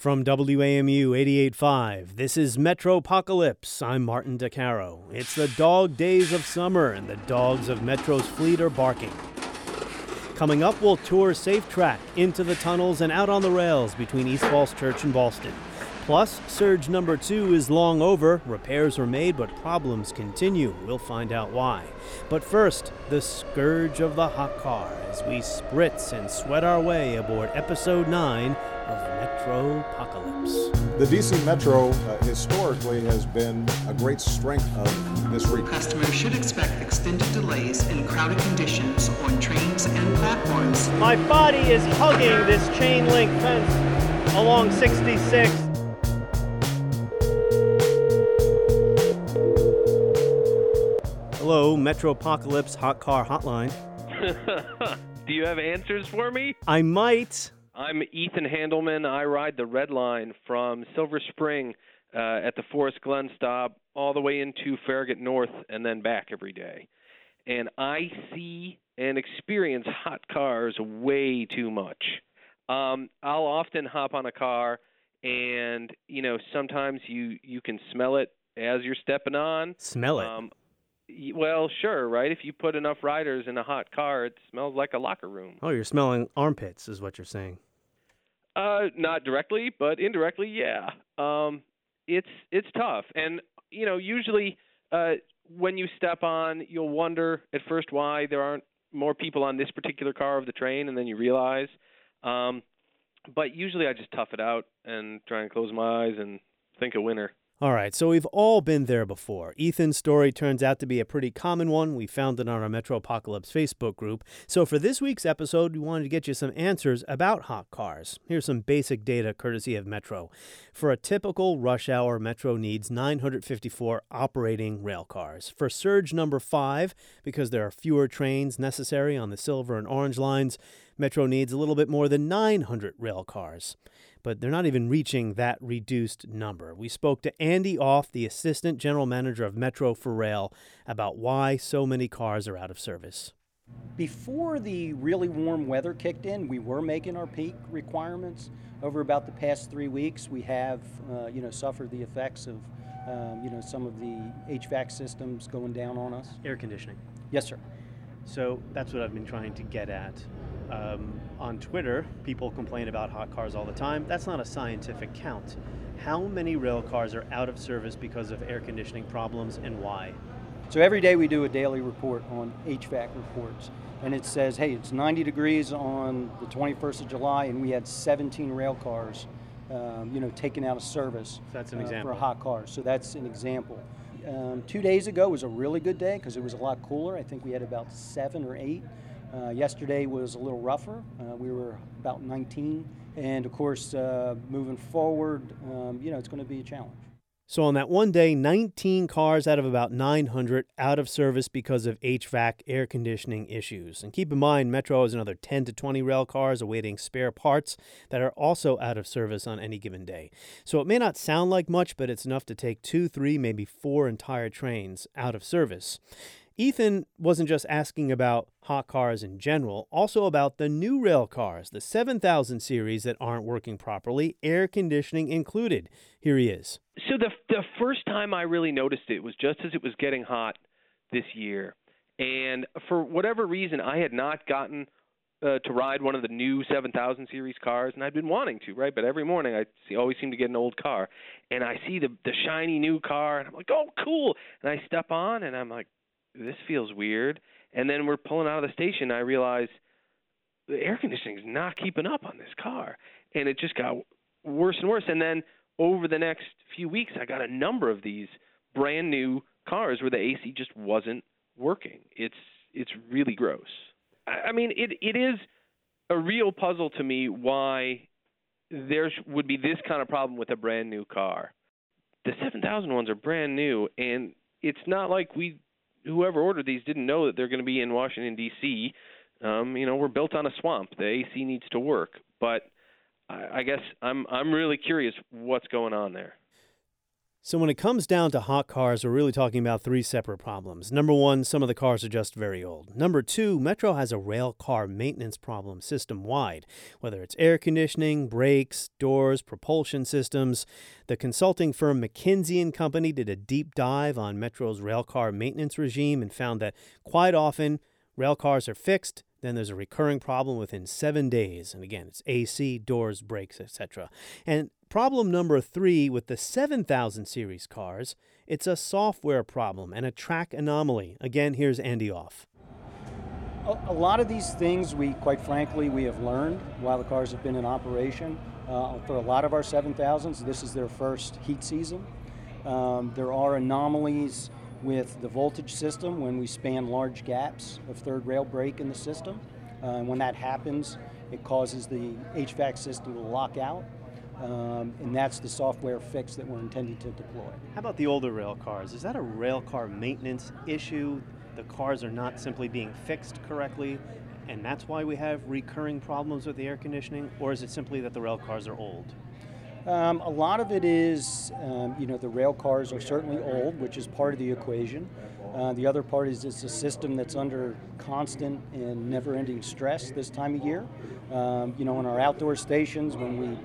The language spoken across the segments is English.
From WAMU 88.5, this is Metropocalypse. I'm Martin Di Caro. It's the dog days of summer, and the dogs of Metro's fleet are barking. Coming up, we'll tour Safe Track into the tunnels and out on the rails between East Falls Church and Ballston. Plus, surge number two is long over. Repairs were made, but problems continue. We'll find out why. But first, the scourge of the hot car as we spritz and sweat our way aboard episode 9 of Metropocalypse. The DC Metro uh, historically has been a great strength of this region. Customers should expect extended delays and crowded conditions on trains and platforms. My body is hugging this chain link fence along 66. Hello, Metropocalypse Hot Car Hotline. Do you have answers for me? I might. I'm Ethan Handelman. I ride the Red Line from Silver Spring uh, at the Forest Glen stop all the way into Farragut North and then back every day. And I see and experience hot cars way too much. Um, I'll often hop on a car, and you know sometimes you you can smell it as you're stepping on. Smell it. Um, well, sure, right? If you put enough riders in a hot car, it smells like a locker room. oh, you're smelling armpits, is what you're saying. Uh, not directly, but indirectly, yeah. Um, it's it's tough, and you know, usually uh, when you step on, you'll wonder at first why there aren't more people on this particular car of the train, and then you realize. Um, but usually, I just tough it out and try and close my eyes and think a winner. All right, so we've all been there before. Ethan's story turns out to be a pretty common one. We found it on our Metro Apocalypse Facebook group. So for this week's episode, we wanted to get you some answers about hot cars. Here's some basic data courtesy of Metro. For a typical rush hour, Metro needs 954 operating rail cars. For surge number 5, because there are fewer trains necessary on the silver and orange lines, Metro needs a little bit more than 900 rail cars but they're not even reaching that reduced number. We spoke to Andy Off, the assistant general manager of Metro for Rail, about why so many cars are out of service. Before the really warm weather kicked in, we were making our peak requirements. Over about the past three weeks, we have, uh, you know, suffered the effects of, um, you know, some of the HVAC systems going down on us. Air conditioning. Yes, sir. So that's what I've been trying to get at. Um, on Twitter, people complain about hot cars all the time. That's not a scientific count. How many rail cars are out of service because of air conditioning problems and why? So every day we do a daily report on HVAC reports, and it says, hey, it's 90 degrees on the 21st of July, and we had 17 rail cars, um, you know, taken out of service. So that's an uh, example. for a hot car. So that's an example. Um, two days ago was a really good day because it was a lot cooler. I think we had about seven or eight. Uh, yesterday was a little rougher. Uh, we were about 19, and of course, uh, moving forward, um, you know, it's going to be a challenge. So on that one day, 19 cars out of about 900 out of service because of HVAC air conditioning issues. And keep in mind, Metro has another 10 to 20 rail cars awaiting spare parts that are also out of service on any given day. So it may not sound like much, but it's enough to take two, three, maybe four entire trains out of service. Ethan wasn't just asking about hot cars in general, also about the new rail cars, the 7000 series that aren't working properly, air conditioning included. Here he is. So the the first time I really noticed it was just as it was getting hot this year, and for whatever reason, I had not gotten uh, to ride one of the new 7000 series cars, and I'd been wanting to, right? But every morning I see, always seem to get an old car, and I see the the shiny new car, and I'm like, oh, cool! And I step on, and I'm like, this feels weird. And then we're pulling out of the station, I realize the air conditioning is not keeping up on this car, and it just got worse and worse. And then over the next few weeks, I got a number of these brand new cars where the AC just wasn't working. It's it's really gross. I, I mean, it it is a real puzzle to me why there would be this kind of problem with a brand new car. The 7000 ones are brand new, and it's not like we whoever ordered these didn't know that they're going to be in Washington D.C. Um, you know, we're built on a swamp. The AC needs to work, but I, I guess I'm I'm really curious what's going on there. So, when it comes down to hot cars, we're really talking about three separate problems. Number one, some of the cars are just very old. Number two, Metro has a rail car maintenance problem system wide, whether it's air conditioning, brakes, doors, propulsion systems. The consulting firm McKinsey and Company did a deep dive on Metro's rail car maintenance regime and found that quite often rail cars are fixed, then there's a recurring problem within seven days. And again, it's AC, doors, brakes, etc. And problem number three with the 7000 series cars, it's a software problem and a track anomaly. Again, here's Andy Off. A, lot of these things, we quite frankly, we have learned while the cars have been in operation. Uh, for a lot of our 7000s, this is their first heat season. Um, there are anomalies with the voltage system when we span large gaps of third rail break in the system. Uh, when that happens, it causes the HVAC system to lock out. Um, and that's the software fix that we're intending to deploy. How about the older rail cars? Is that a rail car maintenance issue? The cars are not simply being fixed correctly, and that's why we have recurring problems with the air conditioning? Or is it simply that the rail cars are old? Um, a lot of it is, um, you know, the rail cars are certainly old, which is part of the equation. Uh, the other part is it's a system that's under constant and never-ending stress this time of year. Um, you know, in our outdoor stations, when we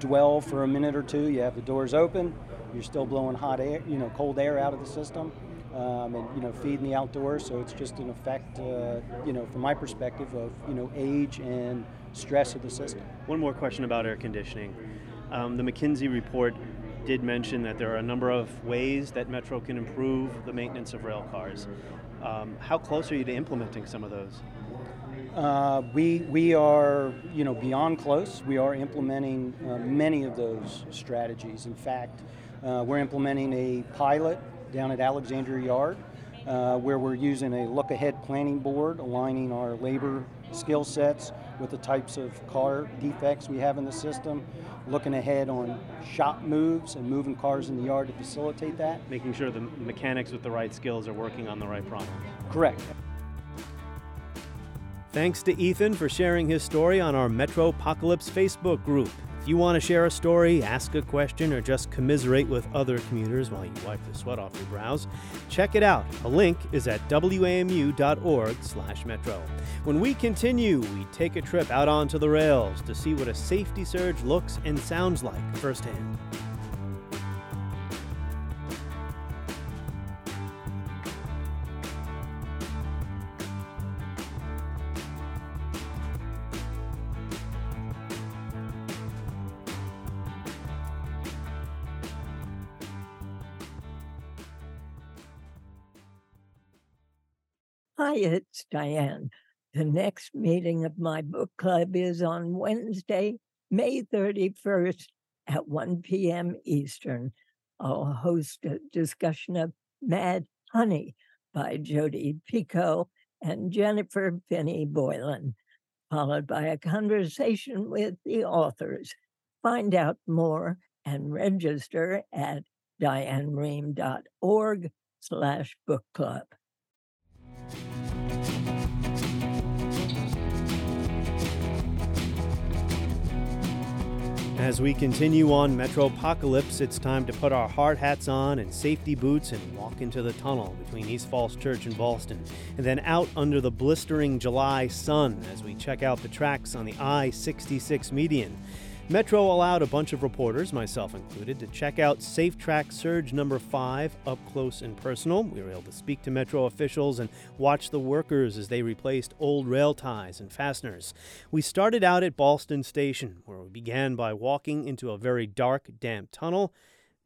dwell for a minute or two, you have the doors open, you're still blowing hot air, you know, cold air out of the system. Um, and you know feeding the outdoors. So it's just an effect, uh, you know, from my perspective of you know age and stress of the system. One more question about air conditioning. Um, the McKinsey report did mention that there are a number of ways that Metro can improve the maintenance of rail cars. Um, how close are you to implementing some of those? Uh, we, we are you know, beyond close. We are implementing uh, many of those strategies. In fact, uh, we're implementing a pilot down at Alexandria Yard uh, where we're using a look ahead planning board, aligning our labor skill sets with the types of car defects we have in the system, looking ahead on shop moves and moving cars in the yard to facilitate that. Making sure the mechanics with the right skills are working on the right problem. Correct. Thanks to Ethan for sharing his story on our Metro Apocalypse Facebook group. You want to share a story, ask a question, or just commiserate with other commuters while you wipe the sweat off your brows, check it out. A link is at wamu.org/metro. When we continue, we take a trip out onto the rails to see what a safety surge looks and sounds like firsthand. Diane. The next meeting of my book club is on Wednesday, May 31st at 1 p.m. Eastern. I'll host a discussion of Mad Honey by Jodi Picoult and Jennifer Finney Boylan, followed by a conversation with the authors. Find out more and register at dianerehm.org slash book club. As we continue on Metro Apocalypse, it's time to put our hard hats on and safety boots and walk into the tunnel between East Falls Church and Ballston, and then out under the blistering July sun as we check out the tracks on the I 66 median. Metro allowed a bunch of reporters, myself included, to check out Safe Track Surge number 5 up close and personal. We were able to speak to Metro officials and watch the workers as they replaced old rail ties and fasteners. We started out at Ballston Station, where we began by walking into a very dark, damp tunnel,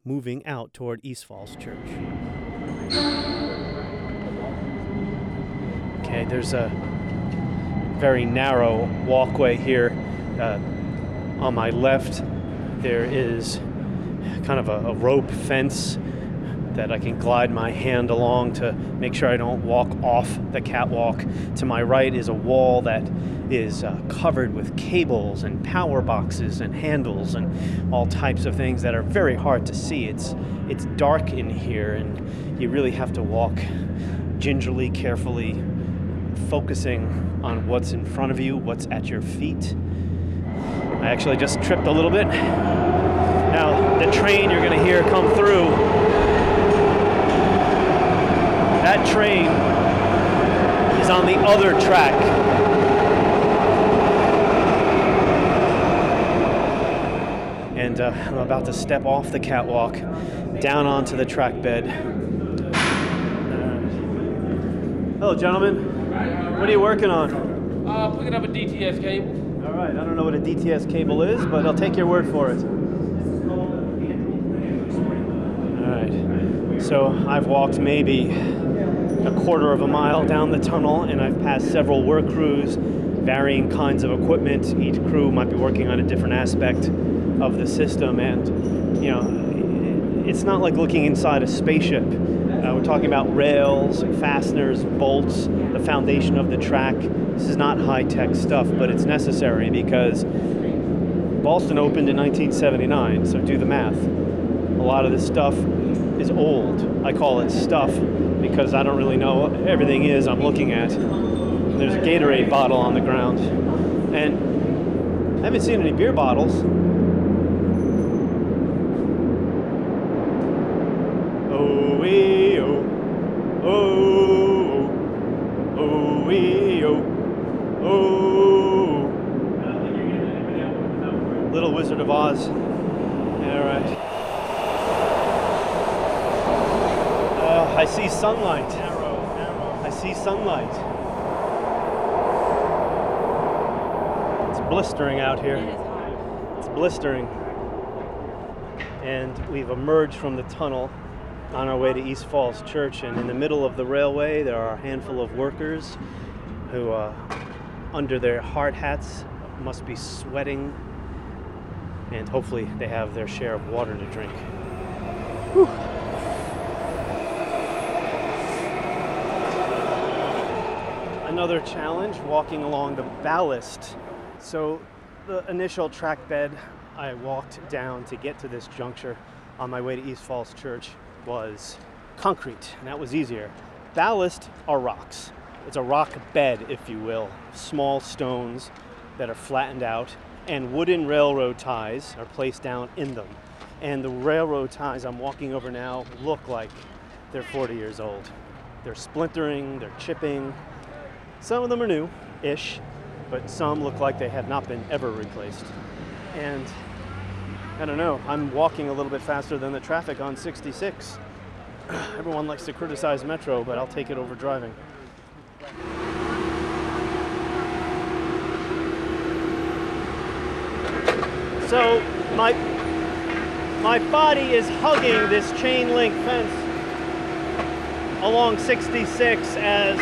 moving out toward East Falls Church. Okay, there's a very narrow walkway here. Uh, on my left, there is kind of a, a rope fence that I can glide my hand along to make sure I don't walk off the catwalk. To my right is a wall that is uh, covered with cables and power boxes and handles and all types of things that are very hard to see. It's it's dark in here and you really have to walk gingerly, carefully, focusing on what's in front of you, what's at your feet. I actually just tripped a little bit. Now, the train, you're going to hear come through, that train is on the other track. And uh, I'm about to step off the catwalk down onto the track bed. Hello, gentlemen. What are you working on? Uh, picking up a DTS cable. Right, I don't know what a DTS cable is, but I'll take your word for it. All right, so I've walked maybe a quarter of a mile down the tunnel and I've passed several work crews, varying kinds of equipment. Each crew might be working on a different aspect of the system, and you know, it's not like looking inside a spaceship. Uh, we're talking about rails, fasteners, bolts, the foundation of the track. This is not high tech stuff, but it's necessary because Ballston opened in 1979, so do the math. A lot of this stuff is old. I call it stuff because I don't really know what everything is I'm looking at. There's a Gatorade bottle on the ground. And I haven't seen any beer bottles. Oh, wee, oh, oh, oh, wee, oh, oh. Little Wizard of Oz. All right. Uh, I see sunlight. I see sunlight. It's blistering out here. It's blistering. And we've emerged from the tunnel on our way to East Falls Church. And in the middle of the railway, there are a handful of workers who, uh, under their hard hats, must be sweating. And hopefully, they have their share of water to drink. Whew. another challenge walking along the ballast. So, the initial track bed I walked down to get to this juncture on my way to East Falls Church was concrete, and that was easier. Ballast are rocks. It's a rock bed, if you will, small stones that are flattened out, and wooden railroad ties are placed down in them. And the railroad ties I'm walking over now look like they're 40 years old. They're splintering, they're chipping, some of them are new ish, but some look like they have not been ever replaced. And I don't know, I'm walking a little bit faster than the traffic on 66. Everyone likes to criticize Metro, but I'll take it over driving. So my my body is hugging this chain link fence along 66 as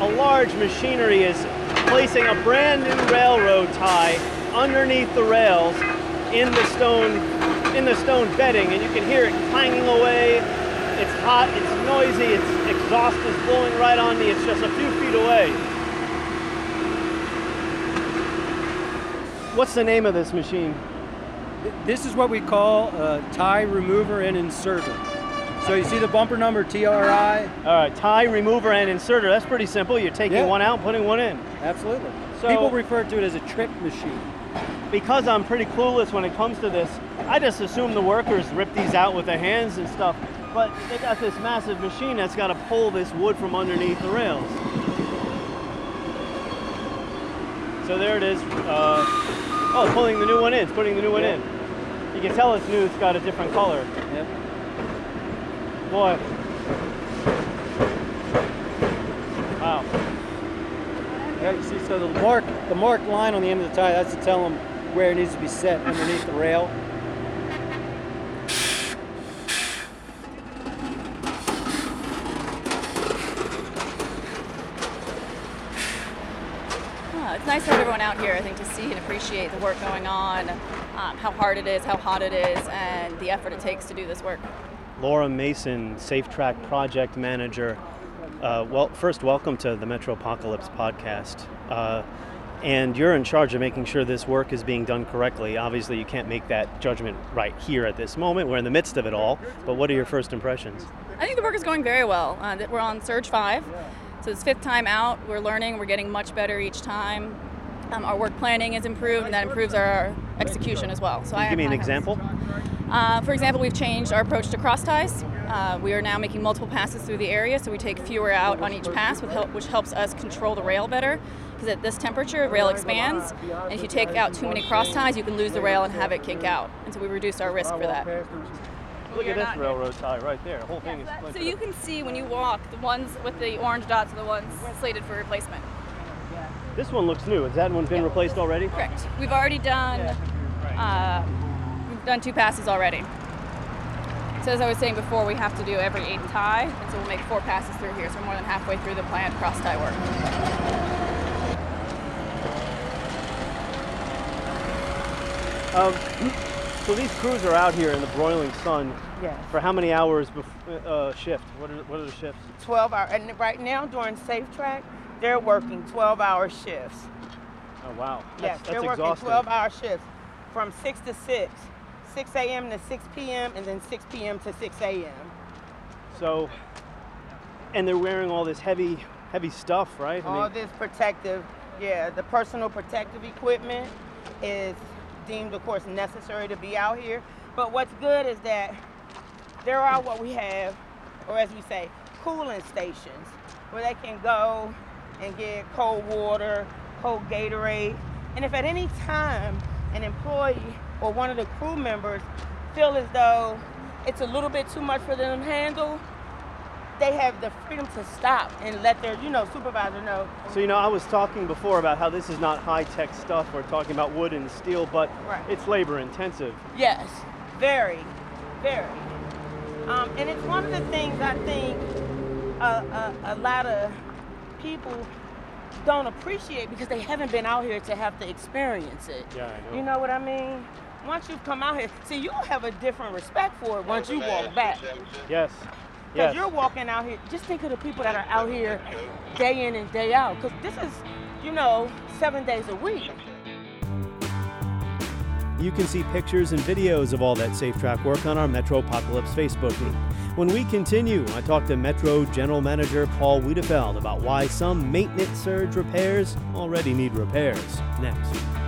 a large machinery is placing a brand new railroad tie underneath the rails in the stone in the stone bedding and you can hear it clanging away it's hot it's noisy its exhaust is blowing right on me it's just a few feet away what's the name of this machine This is what we call a tie remover and inserter. So you see the bumper number TRI? all right tie remover and inserter that's pretty simple you're taking Yeah. one out putting one in Absolutely. So- People refer to it as a trick machine. Because I'm pretty clueless when it comes to this, I just assume the workers rip these out with their hands and stuff. But they got this massive machine that's got to pull this wood from underneath the rails. So there it is. Uh, oh, it's pulling the new one in. It's putting the new one Yeah. in. You can tell it's new. It's got a different color. Yep. Boy. Wow. Yeah, you see, so the mark, the marked line on the end of the tie, that's to tell them where it needs to be set underneath the rail. Uh, it's nice to have everyone out here, I think, to see and appreciate the work going on, um, how hard it is, how hot it is, and the effort it takes to do this work. Laura Mason, Safe Track Project Manager. Uh, well, first, welcome to the Metro Apocalypse podcast. Uh, and you're in charge of making sure this work is being done correctly. Obviously, you can't make that judgment right here at this moment. We're in the midst of it all. But what are your first impressions? I think the work is going very well. Uh, that we're on Surge 5, so it's fifth time out. We're learning, we're getting much better each time. Um, our work planning is improved, and that improves our execution as well. So Can you I give me an example? Uh, for example, we've changed our approach to cross ties. Uh, we are now making multiple passes through the area, so we take fewer out on each pass, help, which helps us control the rail better. Because at this temperature, the rail expands, and if you take out too many cross ties, you can lose the rail and have it kink out. And so we reduce our risk for that. Look at this railroad tie right there. The whole thing is So you can see when you walk, the ones with the orange dots are the ones slated for replacement. This one looks new. Has that one been replaced already? Correct. We've already done uh, we've done two passes already. So as I was saying before, we have to do every eighth tie, and so we'll make four passes through here. So we're more than halfway through the planned cross tie work. Um, so these crews are out here in the broiling sun Yes. for how many hours bef- uh, shift? What are, what are the shifts? 12 hour. And right now during Safe Track, they're working 12 hour shifts. Oh wow. That's, yes, that's they're working exhausting. 12 hour shifts from 6 to 6, 6 a.m. to 6 p.m., and then 6 p.m. to 6 a.m. So, and they're wearing all this heavy, heavy stuff, right? I All mean, this protective, yeah, the personal protective equipment is deemed, of course, necessary to be out here. But what's good is that there are what we have, or as we say, cooling stations where they can go and get cold water, cold Gatorade. And if at any time an employee or one of the crew members feel as though it's a little bit too much for them to handle, they have the freedom to stop and let their, you know, supervisor know. so you know, I was talking before about how this is not high-tech stuff. We're talking about wood and steel, but Right. it's labor-intensive. Yes, very, very. Um, and it's one of the things I think a, a, a lot of people don't appreciate because they haven't been out here to have to experience it. Yeah, I know. You know what I mean? Once you've come out here, see, you'll have a different respect for it once you walk back. Yes. Because Yes. you're walking out here, just think of the people that are out here day in and day out. Because this is, you know, seven days a week. You can see pictures and videos of all that safe track work on our Metro Apocalypse Facebook group. When we continue, I talk to Metro General Manager Paul Wiedefeld about why some maintenance surge repairs already need repairs. Next.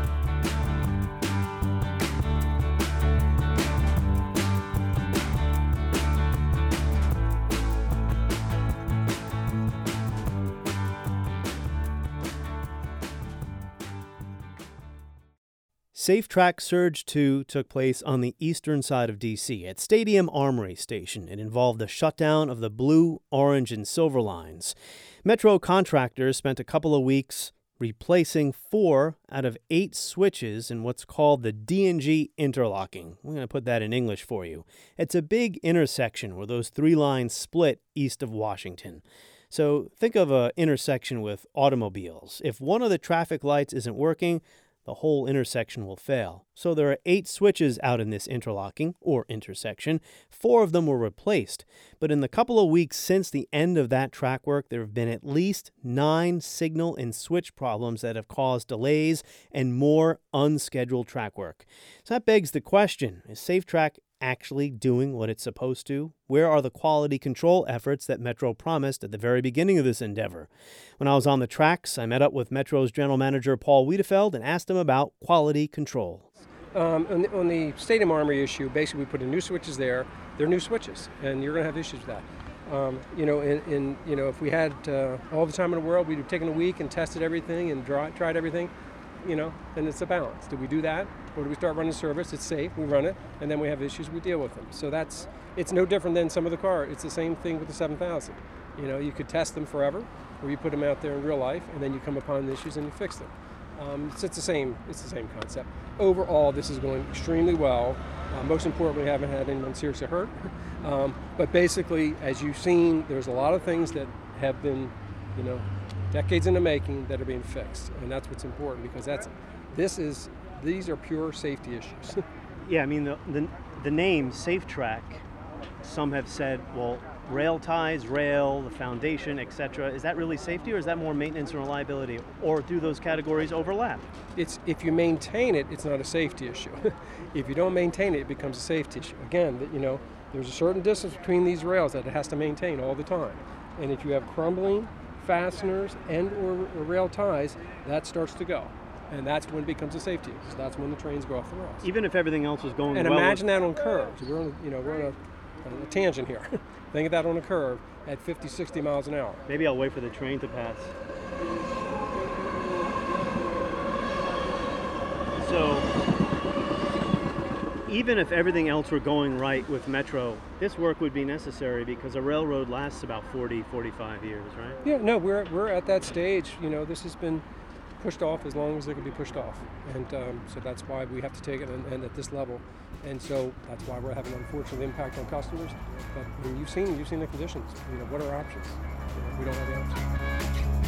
Safe Track Surge 2 took place on the eastern side of DC at Stadium Armory Station. It involved the shutdown of the blue, orange, and silver lines. Metro contractors spent a couple of weeks replacing four out of eight switches in what's called the D&G interlocking. I'm going to put that in English for you. It's a big intersection where those three lines split east of Washington. So think of a intersection with automobiles. If one of the traffic lights isn't working, the whole intersection will fail. So there are eight switches out in this interlocking or intersection. Four of them were replaced. But in the couple of weeks since the end of that track work, there have been at least nine signal and switch problems that have caused delays and more unscheduled track work. So that begs the question is SafeTrack actually doing what it's supposed to? Where are the quality control efforts that Metro promised at the very beginning of this endeavor? When I was on the tracks, I met up with Metro's general manager Paul Wiedefeld and asked him about quality control. Um, on, the, on the Stadium Armory issue, basically we put in new switches there. They're new switches, and you're going to have issues with that. Um, you know, in, in you know, if we had uh, all the time in the world, we'd have taken a week and tested everything and dry, tried everything. You know, and it's a balance. Do we do that, do we start running service? It's safe, we run it, and then we have issues, we deal with them. So that's it's no different than some of the car. It's the same thing with the 7000. You know, you could test them forever, or you put them out there in real life, and then you come upon the issues and you fix them. Um, so it's the same. It's the same concept. Overall, this is going extremely well. Uh, most importantly, we haven't had anyone seriously hurt. Um, but basically, as you've seen, there's a lot of things that have been, you know, decades in the making that are being fixed, and that's what's important because that's this is these are pure safety issues. Yeah, I mean, the, the, the name SafeTrack, some have said, well, rail ties, rail, the foundation, etc. Is that really safety or is that more maintenance and reliability? Or do those categories overlap? it's if you maintain it, it's not a safety issue. if you don't maintain it, it becomes a safety issue. Again, that you know, there's a certain distance between these rails that it has to maintain all the time. And if you have crumbling fasteners and or, or rail ties, that starts to go. And that's when it becomes a safety. So that's when the trains go off the rails. Even if everything else is going and well. imagine that on curves. We're on, a, you know, we're on a, a tangent here. Think of that on a curve at 50, 60 miles an hour. Maybe I'll wait for the train to pass. So, even if everything else were going right with Metro, this work would be necessary because a railroad lasts about 40, 45 years, right? Yeah, no, we're, we're at that stage. You know, this has been pushed off as long as it can be pushed off. And um, so that's why we have to take it and, and, at this level. And so that's why we're having an unfortunate impact on customers. But mean, you've seen you've seen the conditions. You know, what are our options? You know, we don't have the options.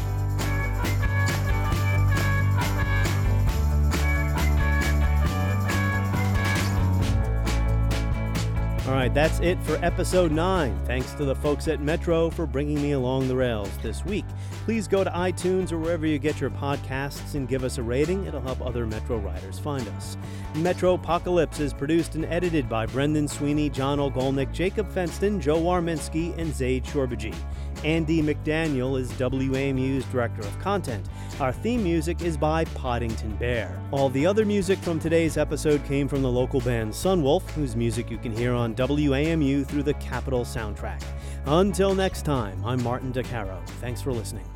All right, that's it for episode 9. Thanks to the folks at Metro for bringing me along the rails this week. Please go to iTunes or wherever you get your podcasts and give us a rating. It'll help other Metro riders find us. Metro Apocalypse is produced and edited by Brendan Sweeney, John Ogolnik, Jacob Fenston, Joe Warminski, and Zaid Shorbagy. Andy McDaniel is WAMU's Director of Content. Our theme music is by Poddington Bear. All the other music from today's episode came from the local band Sunwolf, whose music you can hear on WAMU through the Capitol soundtrack. Until next time, I'm Martin Di Caro. Thanks for listening.